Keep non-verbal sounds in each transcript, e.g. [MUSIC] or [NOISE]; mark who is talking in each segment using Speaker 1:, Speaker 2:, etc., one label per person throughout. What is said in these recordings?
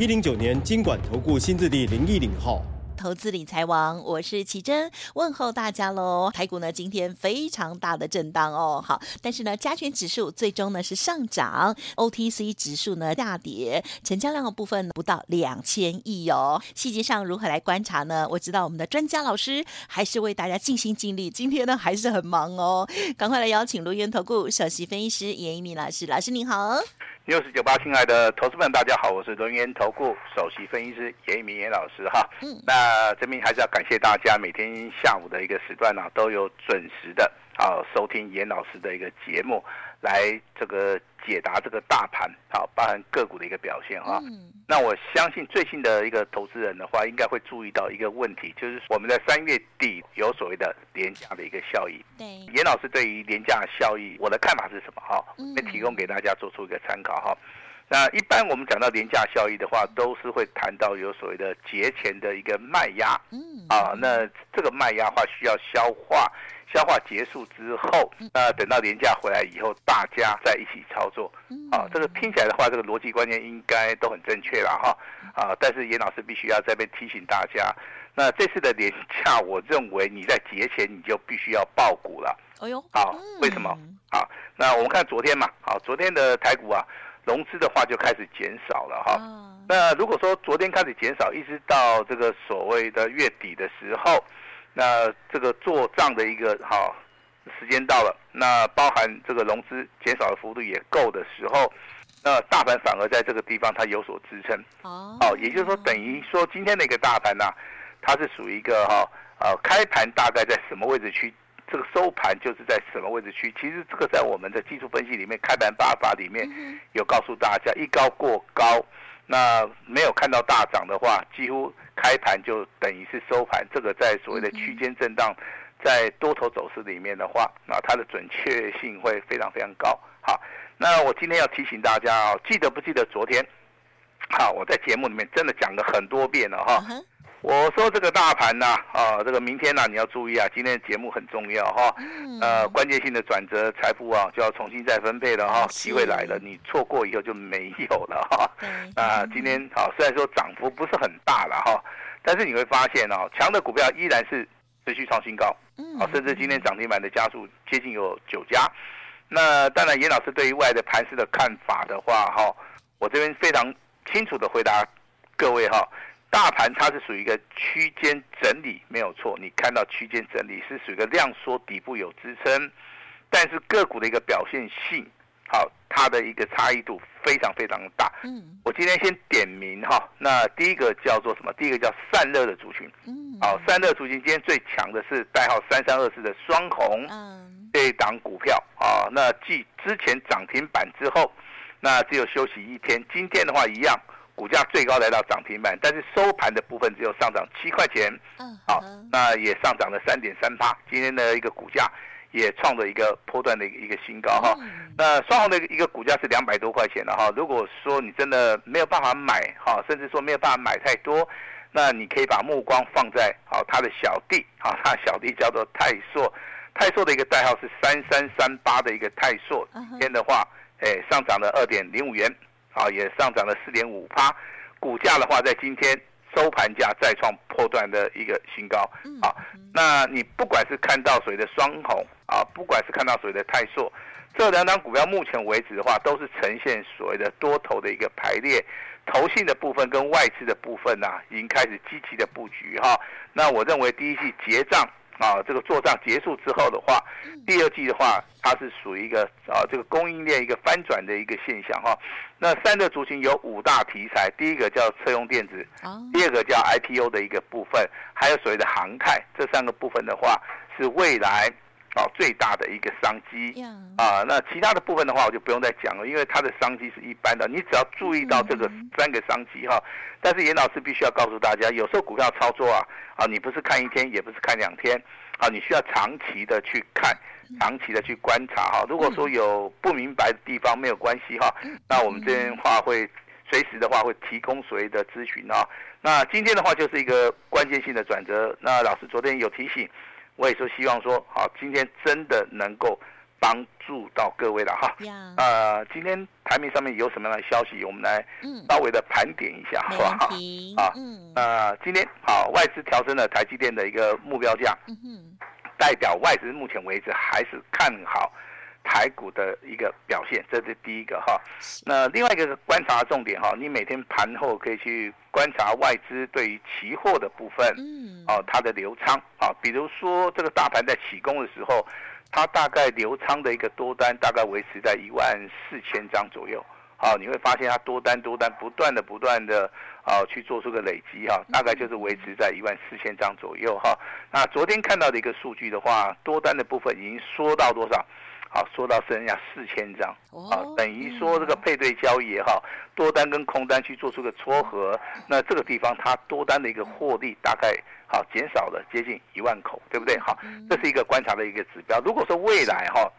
Speaker 1: 一零九年金管投顾新字第零一零号。
Speaker 2: 投资理财王，我是奇珍，问候大家喽。台股呢今天非常大的震荡哦，好，但是呢加权指数最终呢是上涨，OTC 指数呢下跌，成交量的部分不到两千亿哦。细节上如何来观察呢？我知道我们的专家老师还是为大家尽心尽力，今天呢还是很忙哦。赶快来邀请卢源投顾首席分析师严一民老师，老师您好。
Speaker 3: 六十九八，亲爱的投资们，大家好，我是轮源投顾首席分析师严一鸣严老师哈。嗯，那这边还是要感谢大家每天下午的一个时段呢、啊，都有准时的啊收听严老师的一个节目。来这个解答这个大盘好，包含个股的一个表现哈。嗯。那我相信最近的一个投资人的话，应该会注意到一个问题，就是我们在三月底有所谓的廉价的一个效益。对。严老师对于廉价效益，我的看法是什么哈？嗯。提供给大家做出一个参考哈。那一般我们讲到廉价效益的话，都是会谈到有所谓的节前的一个卖压。嗯。啊，那这个卖压的话需要消化。消化结束之后，那等到年假回来以后，大家再一起操作。啊，这个听起来的话，这个逻辑观念应该都很正确了哈。啊，但是严老师必须要在这边提醒大家，那这次的廉价，我认为你在节前你就必须要爆股了。哎呦，好，为什么？好，那我们看昨天嘛，好，昨天的台股啊，融资的话就开始减少了哈。那如果说昨天开始减少，一直到这个所谓的月底的时候。那这个做账的一个好时间到了，那包含这个融资减少的幅度也够的时候，那大盘反而在这个地方它有所支撑。哦，也就是说等于说今天的一个大盘呢、啊，它是属于一个哈呃开盘大概在什么位置区，这个收盘就是在什么位置区。其实这个在我们的技术分析里面，开盘八法里面有告诉大家，一高过高。那没有看到大涨的话，几乎开盘就等于是收盘。这个在所谓的区间震荡，在多头走势里面的话，那它的准确性会非常非常高。好，那我今天要提醒大家啊，记得不记得昨天？好，我在节目里面真的讲了很多遍了哈。我说这个大盘呐，啊，这个明天呐，你要注意啊，今天的节目很重要哈。呃，关键性的转折财富啊，就要重新再分配了哈，机会来了，你错过以后就没有了哈。啊，今天啊，虽然说涨幅不是很大了哈，但是你会发现哦，强的股票依然是持续创新高，啊，甚至今天涨停板的家数接近有九家。那当然，严老师对于未来的盘势的看法的话哈，我这边非常清楚的回答各位哈。大盘它是属于一个区间整理，没有错。你看到区间整理是属于一个量缩，底部有支撑，但是个股的一个表现性，好，它的一个差异度非常非常大。嗯，我今天先点名哈，那第一个叫做什么？第一个叫散热的族群。嗯，好，散热族群今天最强的是代号三三二四的双红。嗯，这一档股票啊，那继之前涨停板之后，那只有休息一天，今天的话一样。股价最高来到涨停板，但是收盘的部分只有上涨七块钱，嗯，好，那也上涨了三点三八。今天的一个股价也创了一个波段的一个新高哈。那双红的一个股价是两百多块钱了哈。如果说你真的没有办法买哈，甚至说没有办法买太多，那你可以把目光放在好他的小弟，好，他小弟叫做泰硕，泰硕的一个代号是三三三八的一个泰硕，今天的话，哎，上涨了二点零五元。啊，也上涨了四点五趴，股价的话，在今天收盘价再创破断的一个新高。好，那你不管是看到所谓的双红啊，不管是看到所谓的泰硕，这两档股票目前为止的话，都是呈现所谓的多头的一个排列，投信的部分跟外资的部分呢、啊，已经开始积极的布局哈。那我认为第一季结账。啊，这个做账结束之后的话，第二季的话，它是属于一个啊，这个供应链一个翻转的一个现象哈。那三个族群有五大题材，第一个叫车用电子，第二个叫 IPO 的一个部分，还有所谓的航太，这三个部分的话，是未来啊最大的一个商机啊。那其他的部分的话，我就不用再讲了，因为它的商机是一般的，你只要注意到这个三个商机哈。但是严老师必须要告诉大家，有时候股票操作啊啊，你不是看一天，也不是看两天啊，你需要长期的去看，长期的去观察哈。如果说有不明白的地方，没有关系哈，那我们这边话会。随时的话会提供所谓的咨询啊，那今天的话就是一个关键性的转折。那老师昨天有提醒，我也是希望说好，今天真的能够帮助到各位了哈。啊、呃，今天台面上面有什么样的消息，我们来稍微的盘点一下，好不好？啊，呃，今天好，外资调升了台积电的一个目标价，代表外资目前为止还是看好。台股的一个表现，这是第一个哈。那另外一个观察的重点哈，你每天盘后可以去观察外资对于期货的部分，嗯，哦，它的流仓啊，比如说这个大盘在起攻的时候，它大概流仓的一个多单大概维持在一万四千张左右。好，你会发现它多单多单不断的不断的啊去做出个累积哈，大概就是维持在一万四千张左右哈。那昨天看到的一个数据的话，多单的部分已经缩到多少？好，说到剩下四千张，啊，等于说这个配对交易也好，多单跟空单去做出个撮合，那这个地方它多单的一个获利大概好减少了接近一万口，对不对？好，这是一个观察的一个指标。如果说未来哈，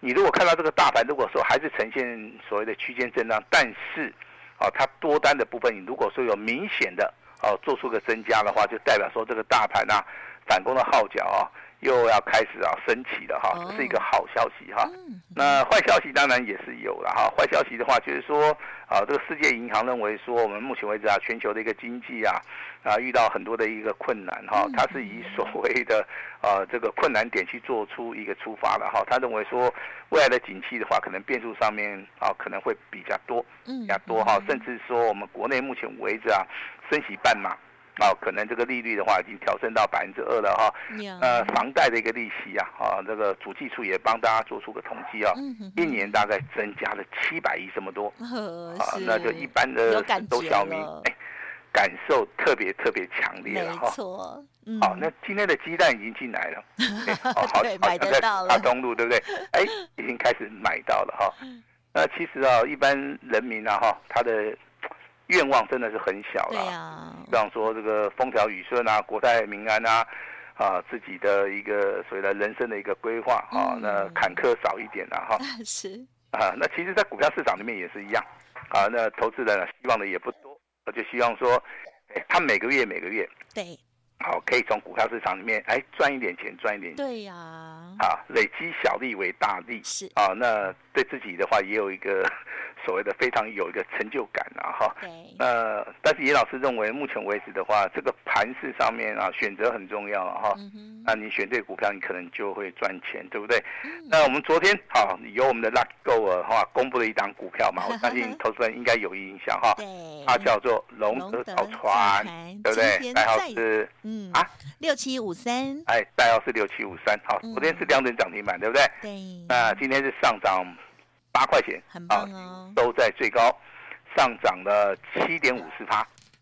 Speaker 3: 你如果看到这个大盘，如果说还是呈现所谓的区间震荡，但是啊，它多单的部分，你如果说有明显的哦做出个增加的话，就代表说这个大盘啊反攻的号角啊。又要开始啊升起了哈，这是一个好消息哈。那坏消息当然也是有了哈。坏消息的话就是说啊，这个世界银行认为说，我们目前为止啊，全球的一个经济啊啊遇到很多的一个困难哈。它是以所谓的啊这个困难点去做出一个出发了哈。他认为说未来的景气的话，可能变数上面啊可能会比较多，比较多哈。甚至说我们国内目前为止啊升息半码。啊，可能这个利率的话已经调升到百分之二了哈。呃，房贷的一个利息啊，啊，这个主计处也帮大家做出个统计啊，一年大概增加了七百亿这么多。啊，那就一般的都小民哎，感受特别特别强烈了哈。没错。好，那今天的鸡蛋已经进来了。[LAUGHS] 好，好，买得到了。大东路对不对？[LAUGHS] 哎，已经开始买到了哈。那其实啊，一般人民啊哈，他的。愿望真的是很小了，对啊，比方说这个风调雨顺啊，国泰民安啊，啊，自己的一个所谓的人生的一个规划啊，那坎坷少一点了哈。[LAUGHS] 是啊，那其实，在股票市场里面也是一样啊，那投资人希望的也不多，我就希望说，哎，他每个月每个月对。好，可以从股票市场里面哎赚一点钱，赚一点钱。对呀。啊，累积小利为大利。是。啊，那对自己的话也有一个所谓的非常有一个成就感啊哈。对。呃，但是严老师认为，目前为止的话，这个盘势上面啊，选择很重要哈。嗯哼。那你选对股票，你可能就会赚钱，对不对？嗯。那我们昨天好，由我们的 Lucky Go 哈公布了一档股票嘛，[LAUGHS] 我相信投资人应该有印象哈。对。它叫做龙德造船，对不对？代号是。嗯啊，六七五三，哎，代号是六七五三，好，昨天是两根涨停板，对不对？对。那今天是上涨八块钱，啊哦，都在最高，上涨了七点五四趴，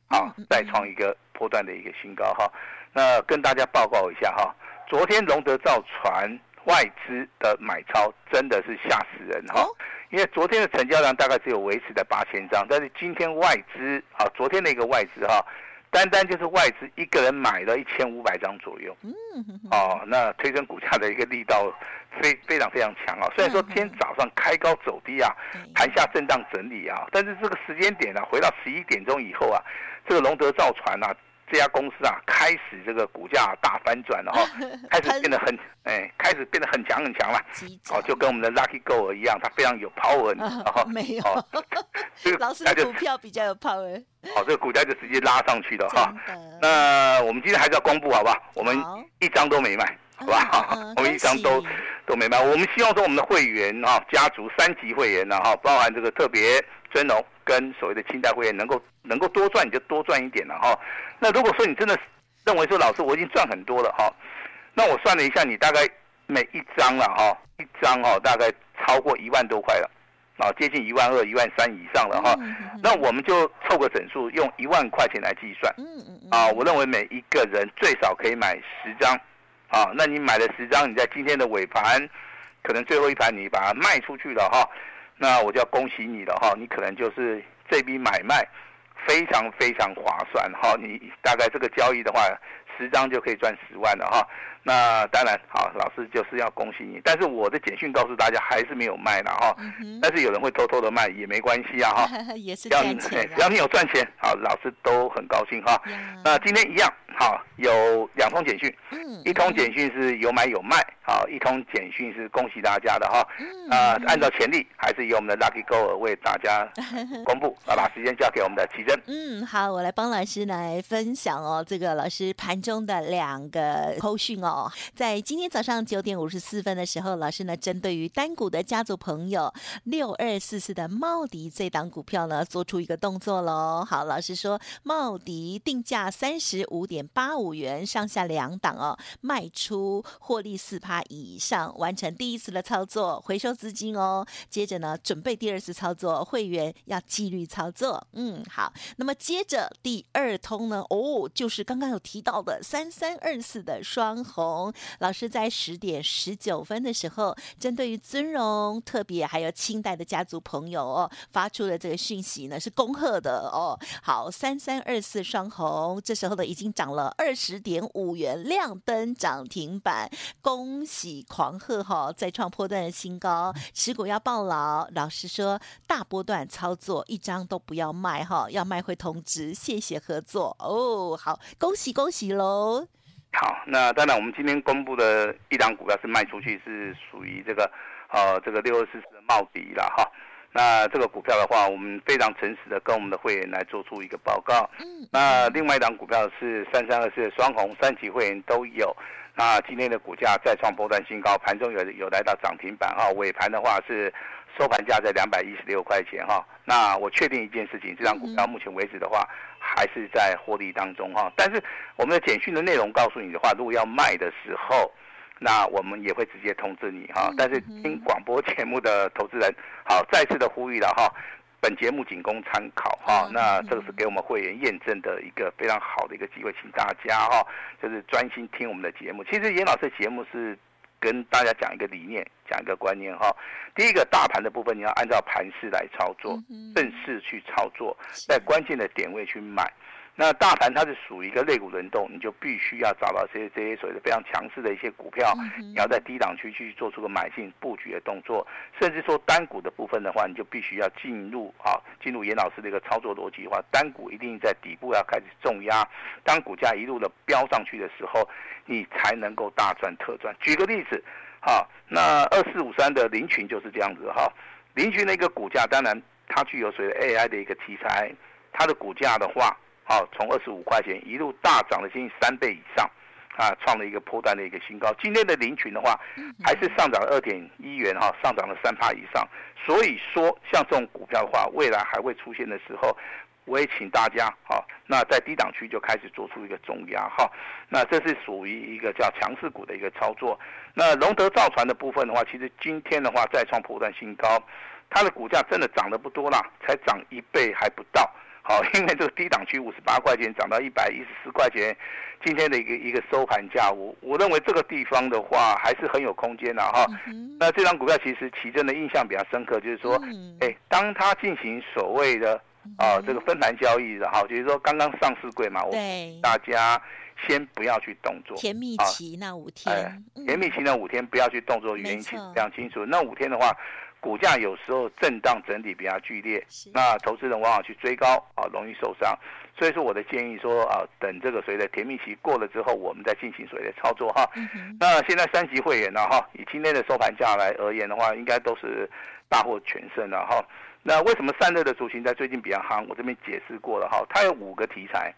Speaker 3: 啊，再创一个波段的一个新高哈。那跟大家报告一下哈，昨天龙德造船外资的买超真的是吓死人哈，因为昨天的成交量大概只有维持在八千张，但是今天外资啊，昨天的一个外资哈。单单就是外资一个人买了一千五百张左右，嗯，哦，那推升股价的一个力道非非常非常强啊。虽然说今天早上开高走低啊，盘下震荡整理啊，但是这个时间点呢，回到十一点钟以后啊，这个龙德造船啊。这家公司啊，开始这个股价大翻转了哈，[LAUGHS] 开始变得很哎，开始变得很强很强了。哦，就跟我们的 Lucky Go 一样，它非常有 power。哦，没有。[LAUGHS] 这个老师的股票比较有 power。好，这个股价就直接拉上去了哈。那我们今天还是要公布好不好？我们一张都没卖，好吧？[LAUGHS] 我们一张都都没卖。我们希望说我们的会员啊，家族三级会员呢哈，包含这个特别尊荣跟所谓的清代会员，能够能够多赚你就多赚一点了哈。那如果说你真的认为说，老师我已经赚很多了哈，那我算了一下，你大概每一张了哈，一张哦大概超过一万多块了，啊接近一万二、一万三以上了哈，那我们就凑个整数，用一万块钱来计算，啊我认为每一个人最少可以买十张，啊，那你买了十张，你在今天的尾盘，可能最后一盘你把它卖出去了哈，那我就要恭喜你了哈，你可能就是这笔买卖非常非常划算哈，你大概这个交易的话，十张就可以赚十万了哈。那当然，好，老师就是要恭喜你。但是我的简讯告诉大家，还是没有卖了哈。嗯、但是有人会偷偷的卖，也没关系啊哈。[LAUGHS]
Speaker 2: 也是赚钱。
Speaker 3: 只 [LAUGHS] 要你有赚钱，好，老师都很高兴哈。那今天一样，好，有两通简讯。嗯。一通简讯是有买有卖，好，一通简讯是恭喜大家的哈。嗯。啊，按照潜力，还是由我们的 Lucky Go 为大家 [LAUGHS] 公布。好，把时间交给我们的奇珍。
Speaker 2: 嗯，好，我来帮老师来分享哦，这个老师盘中的两个扣讯哦。在今天早上九点五十四分的时候，老师呢针对于单股的家族朋友六二四四的茂迪这档股票呢，做出一个动作喽。好，老师说茂迪定价三十五点八五元，上下两档哦，卖出获利四趴以上，完成第一次的操作，回收资金哦。接着呢，准备第二次操作，会员要纪律操作。嗯，好，那么接着第二通呢，哦，就是刚刚有提到的三三二四的双红。老师在十点十九分的时候，针对于尊荣特别还有清代的家族朋友哦，发出了这个讯息呢，是恭贺的哦。好，三三二四双红，这时候呢已经涨了二十点五元，亮灯涨停板，恭喜狂贺哈，再创波段的新高，持股要抱牢。老师说大波段操作一张都不要卖哈，要卖会通知，谢谢合作哦。好，恭喜恭喜喽！
Speaker 3: 好，那当然，我们今天公布的一档股票是卖出去，是属于这个，呃，这个六二四四的茂迪了哈。那这个股票的话，我们非常诚实的跟我们的会员来做出一个报告。那另外一档股票是三三二四的双红，三级会员都有。那今天的股价再创波段新高，盘中有有来到涨停板哈，尾盘的话是收盘价在两百一十六块钱哈。那我确定一件事情，这张股票目前为止的话。还是在获利当中哈，但是我们的简讯的内容告诉你的话，如果要卖的时候，那我们也会直接通知你哈。但是听广播节目的投资人，好，再次的呼吁了哈，本节目仅供参考哈。那这个是给我们会员验证的一个非常好的一个机会，请大家哈，就是专心听我们的节目。其实严老师的节目是。跟大家讲一个理念，讲一个观念哈。第一个，大盘的部分你要按照盘势来操作，顺势去操作，在关键的点位去买。那大盘它是属于一个类股轮动，你就必须要找到这些这些所谓的非常强势的一些股票，你要在低档区去做出个买进布局的动作，甚至说单股的部分的话，你就必须要进入啊，进入严老师的一个操作逻辑的话，单股一定在底部要开始重压，当股价一路的飙上去的时候，你才能够大赚特赚。举个例子，哈，那二四五三的林群就是这样子哈，林群的一个股价，当然它具有所谓的 AI 的一个题材，它的股价的话。好，从二十五块钱一路大涨了接近三倍以上，啊，创了一个波段的一个新高。今天的凌群的话，还是上涨了二点一元哈，上涨了三趴以上。所以说，像这种股票的话，未来还会出现的时候，我也请大家好，那在低档区就开始做出一个重压哈。那这是属于一个叫强势股的一个操作。那龙德造船的部分的话，其实今天的话再创破断新高，它的股价真的涨得不多啦，才涨一倍还不到。好，[LAUGHS] 因为这个低档区五十八块钱涨到一百一十四块钱，今天的一个一个收盘价，我我认为这个地方的话还是很有空间的哈。那这张股票其实奇珍的印象比较深刻，就是说，哎，当它进行所谓的啊这个分盘交易的哈，就是说刚刚上市柜嘛，我大家先不要去动作。
Speaker 2: 甜蜜期那五天，
Speaker 3: 甜蜜期那五天不要去动作，原因非常清楚。那五天的话。股价有时候震荡整理比较剧烈，那投资人往往去追高啊，容易受伤。所以说我的建议说啊，等这个所谓的甜蜜期过了之后，我们再进行所谓的操作哈。那现在三级会员呢哈，以今天的收盘价来而言的话，应该都是大获全胜了哈。那为什么散热的族群在最近比较夯？我这边解释过了哈，它有五个题材，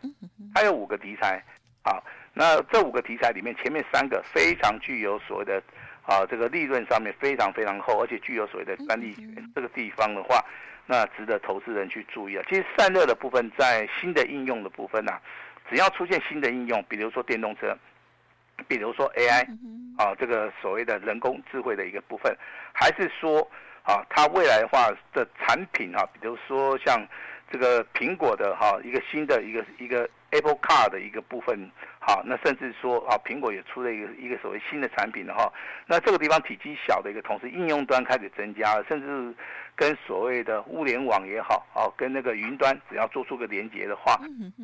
Speaker 3: 它有五个题材啊。那这五个题材里面，前面三个非常具有所谓的。啊，这个利润上面非常非常厚，而且具有所谓的专利权。这个地方的话，那值得投资人去注意啊。其实散热的部分，在新的应用的部分呢、啊，只要出现新的应用，比如说电动车，比如说 AI，啊，这个所谓的人工智慧的一个部分，还是说啊，它未来的话的产品啊，比如说像这个苹果的哈、啊、一个新的一个一个 Apple Car 的一个部分，好，那甚至说啊，苹果也出了一个一个所谓新的产品的哈，那这个地方体积小的一个同时，应用端开始增加了，甚至跟所谓的物联网也好，哦，跟那个云端只要做出个连接的话，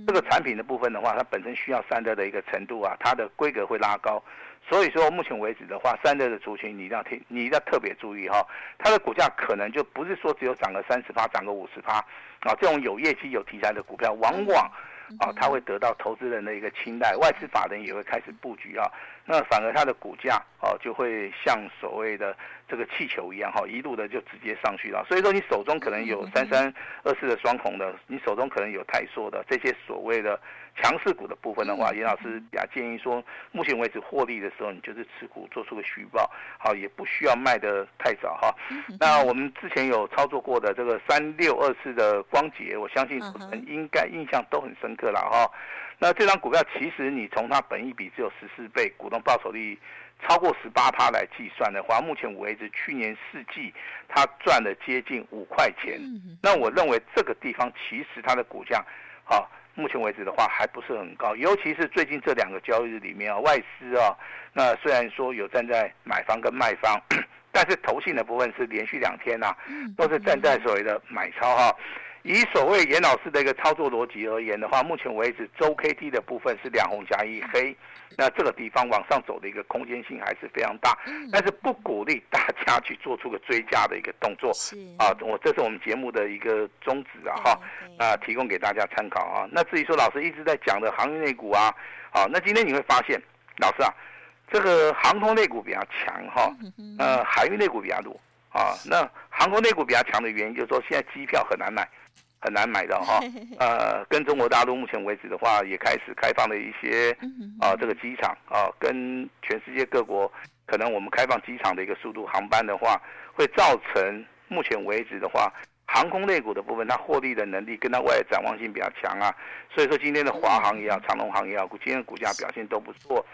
Speaker 3: 这个产品的部分的话，它本身需要散热的一个程度啊，它的规格会拉高，所以说目前为止的话，散热的族群你一定要听，你一定要特别注意哈，它的股价可能就不是说只有涨个三十趴，涨个五十趴。啊，这种有业绩、有题材的股票，往往啊，它会得到投资人的一个青睐，外资法人也会开始布局啊。那反而它的股价哦，就会像所谓的这个气球一样哈，一路的就直接上去了。所以说，你手中可能有三三二四的双红的，你手中可能有台硕的这些所谓的强势股的部分的话，严老师也建议说，目前为止获利的时候，你就是持股做出个虚报，好，也不需要卖的太早哈。那我们之前有操作过的这个三六二四的光頡，我相信可能应该印象都很深刻了哈。那这张股票其实你从它本益比只有十四倍，股东报酬率超过十八趴来计算的话，目前为止去年四季它赚了接近五块钱。那我认为这个地方其实它的股价，啊，目前为止的话还不是很高，尤其是最近这两个交易日里面啊，外资啊，那虽然说有站在买方跟卖方，[COUGHS] 但是投信的部分是连续两天呐、啊，都是站在所谓的买超哈。以所谓严老师的一个操作逻辑而言的话，目前为止周 K D 的部分是两红加一黑，那这个地方往上走的一个空间性还是非常大，但是不鼓励大家去做出个追加的一个动作。是啊，我这是我们节目的一个宗旨啊哈，啊提供给大家参考啊。那至于说老师一直在讲的航运类股啊，啊，那今天你会发现，老师啊，这个航空类股比较强哈，呃，海运类股比较弱啊。那航空类股比较强的原因就是说现在机票很难买。很难买到哈，[LAUGHS] 呃，跟中国大陆目前为止的话，也开始开放了一些啊，这个机场啊，跟全世界各国可能我们开放机场的一个速度，航班的话，会造成目前为止的话，航空类股的部分，它获利的能力跟它未来展望性比较强啊，所以说今天的华航也好，长龙航也好，今天的股价表现都不错。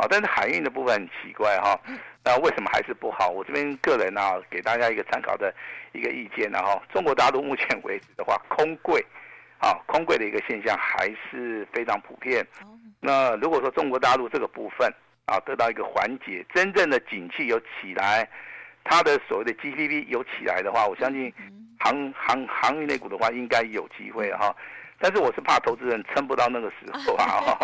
Speaker 3: 好，但是海运的部分很奇怪哈，那为什么还是不好？我这边个人啊，给大家一个参考的一个意见然后，中国大陆目前为止的话，空柜，啊，空柜的一个现象还是非常普遍。那如果说中国大陆这个部分啊得到一个缓解，真正的景气有起来，它的所谓的 GDP 有起来的话，我相信航航航运类股的话应该有机会哈。但是我是怕投资人撑不到那个时候啊 [LAUGHS] 哈，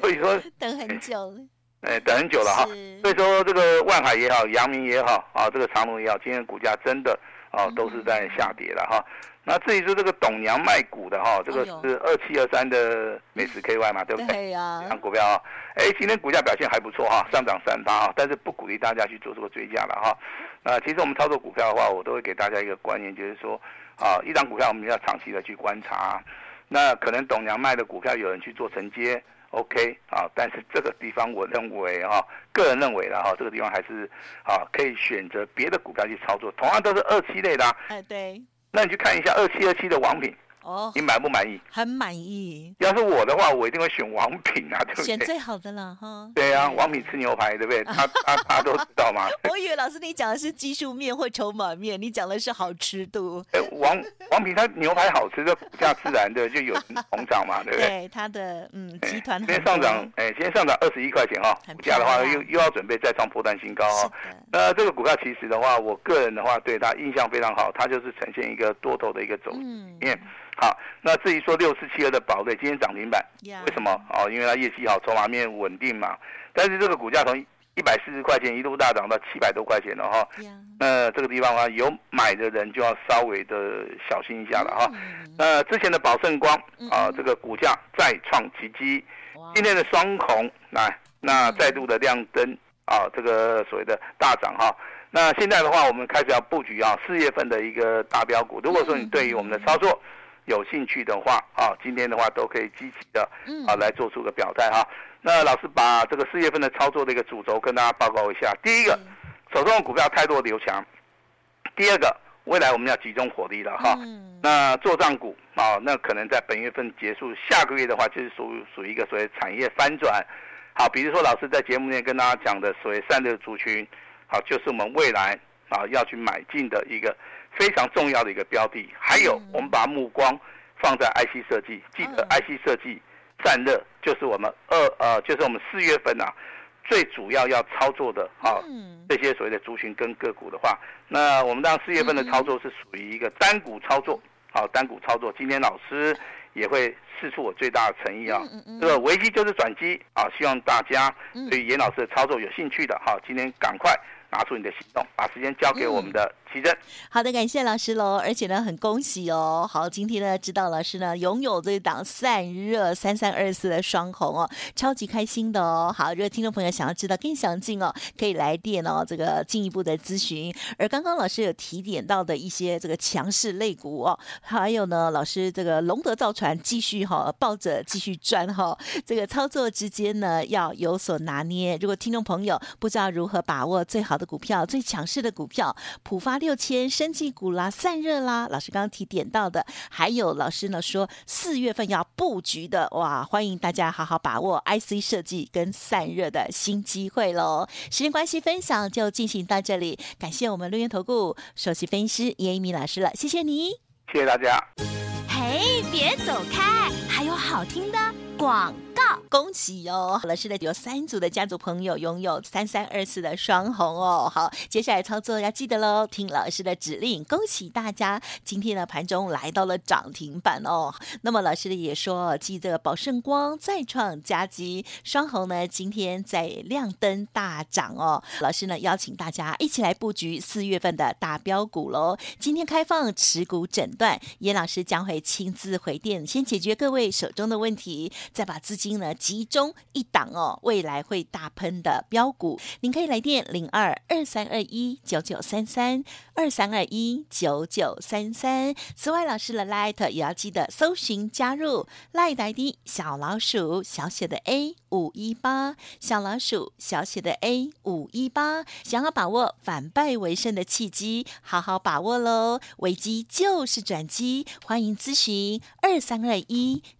Speaker 3: 所以说
Speaker 2: 等很久了。
Speaker 3: 哎，等很久了哈，所以说这个万海也好，阳明也好啊，这个长隆也好，今天股价真的啊都是在下跌了哈。那至于说这个董娘卖股的哈，这个是二七二三的美食 [LAUGHS] KY 嘛，对不对？对呀。这股票啊，哎，今天股价表现还不错哈，上涨三八啊，但是不鼓励大家去做这个追加了哈。那其实我们操作股票的话，我都会给大家一个观念，就是说啊，一张股票我们要长期的去观察。那可能董娘卖的股票有人去做承接。OK 啊，但是这个地方我认为啊，个人认为的哈，这个地方还是啊可以选择别的股票去操作，同样都是二七类的。哎，对。那你去看一下二七二七的王品。哦，你满不满意？
Speaker 2: 很满意。
Speaker 3: 要是我的话，我一定会选王品啊，对不
Speaker 2: 对？选最好的了哈。
Speaker 3: 对啊，王品吃牛排，对不对？[LAUGHS] 他他他都知道吗？[LAUGHS]
Speaker 2: 我以为老师你讲的是技术面或筹码面，你讲的是好吃度。
Speaker 3: 哎，[LAUGHS] 王王品他牛排好吃，这股价自然的就有红涨嘛，对不对？
Speaker 2: 对，他的嗯集团。
Speaker 3: 今天上涨，哎，今天上涨二十一块钱哈，股价的话又又要准备再创波段新高哦。那这个股票其实的话，我个人的话对他印象非常好，它就是呈现一个多头的一个走势。好，那至于说六四七二的宝瑞今天涨停板.为什么？哦，因为它业绩好，筹码面稳定嘛。但是这个股价从一百四十块钱一路大涨到七百多块钱了哈。那这个地方啊，有买的人就要稍微的小心一下了哈。Mm. 那之前的宝盛光啊，这个股价再创奇迹.今天的双红来，那再度的亮灯啊，这个所谓的大涨哈。那现在的话，我们开始要布局啊，四月份的一个大标股。如果说你对于我们的操作，有兴趣的话啊，今天的话都可以积极的啊来做出个表态哈。那老师把这个四月份的操作的一个主轴跟大家报告一下。第一个，手中的股票太多留强；第二个，未来我们要集中火力了哈。那做账股啊，那可能在本月份结束，下个月的话就是属属于一个所谓产业翻转。好，比如说老师在节目内跟大家讲的所谓散热族群，好，就是我们未来啊要去买进的一个。非常重要的一个标的，还有我们把目光放在 IC 设计，记得 IC 设计散热就是我们二呃，就是我们四月份啊，最主要要操作的啊，这些所谓的族群跟个股的话，那我们当四月份的操作是属于一个单股操作，好，单股操作。今天老师也会试出我最大的诚意啊，这个危机就是转机啊，希望大家对严老师的操作有兴趣的哈，今天赶快拿出你的行动，把时间交给我们的。奇珍，
Speaker 2: 好的，感谢老师喽，而且呢，很恭喜哦。好，今天呢，知道老师呢拥有这一档散热三三二四的双红哦，超级开心的哦。好，如果听众朋友想要知道更详尽哦，可以来电哦，这个进一步的咨询。而刚刚老师有提点到的一些这个强势类股哦，还有呢，老师这个龙德造船继续哈、哦、抱着继续赚哈、哦，这个操作之间呢要有所拿捏。如果听众朋友不知道如何把握最好的股票、最强势的股票，浦发。六千生技股啦，散热啦，老师刚刚提点到的，还有老师呢说四月份要布局的，哇，欢迎大家好好把握 IC 设计跟散热的新机会喽。时间关系，分享就进行到这里，感谢我们陆源投顾首席分析师严一鸣老师了，谢谢你，
Speaker 3: 谢谢大家。
Speaker 4: 嘿，别走开，还有好听的广告。
Speaker 2: 恭喜哟哦！老师呢有三组的家族朋友拥有三三二四的双红哦。好，接下来操作要记得喽，听老师的指令。恭喜大家，今天的盘中来到了涨停板哦。那么老师呢也说，记得宝盛光再创佳绩，双红呢今天在亮灯大涨哦。老师呢邀请大家一起来布局四月份的大标股喽。今天开放持股诊断，严老师将会亲自回电，先解决各位手中的问题，再把资金呢。集中一档哦，未来会大喷的标股，您可以来电零二二三二一九九三三二三二一九九三三。此外，老师的 Light 也要记得搜寻加入 Light ID 小老鼠小写的 A 五一八小老鼠小写的 A 五一八，想要把握反败为胜的契机，好好把握喽！危机就是转机，欢迎咨询二三二一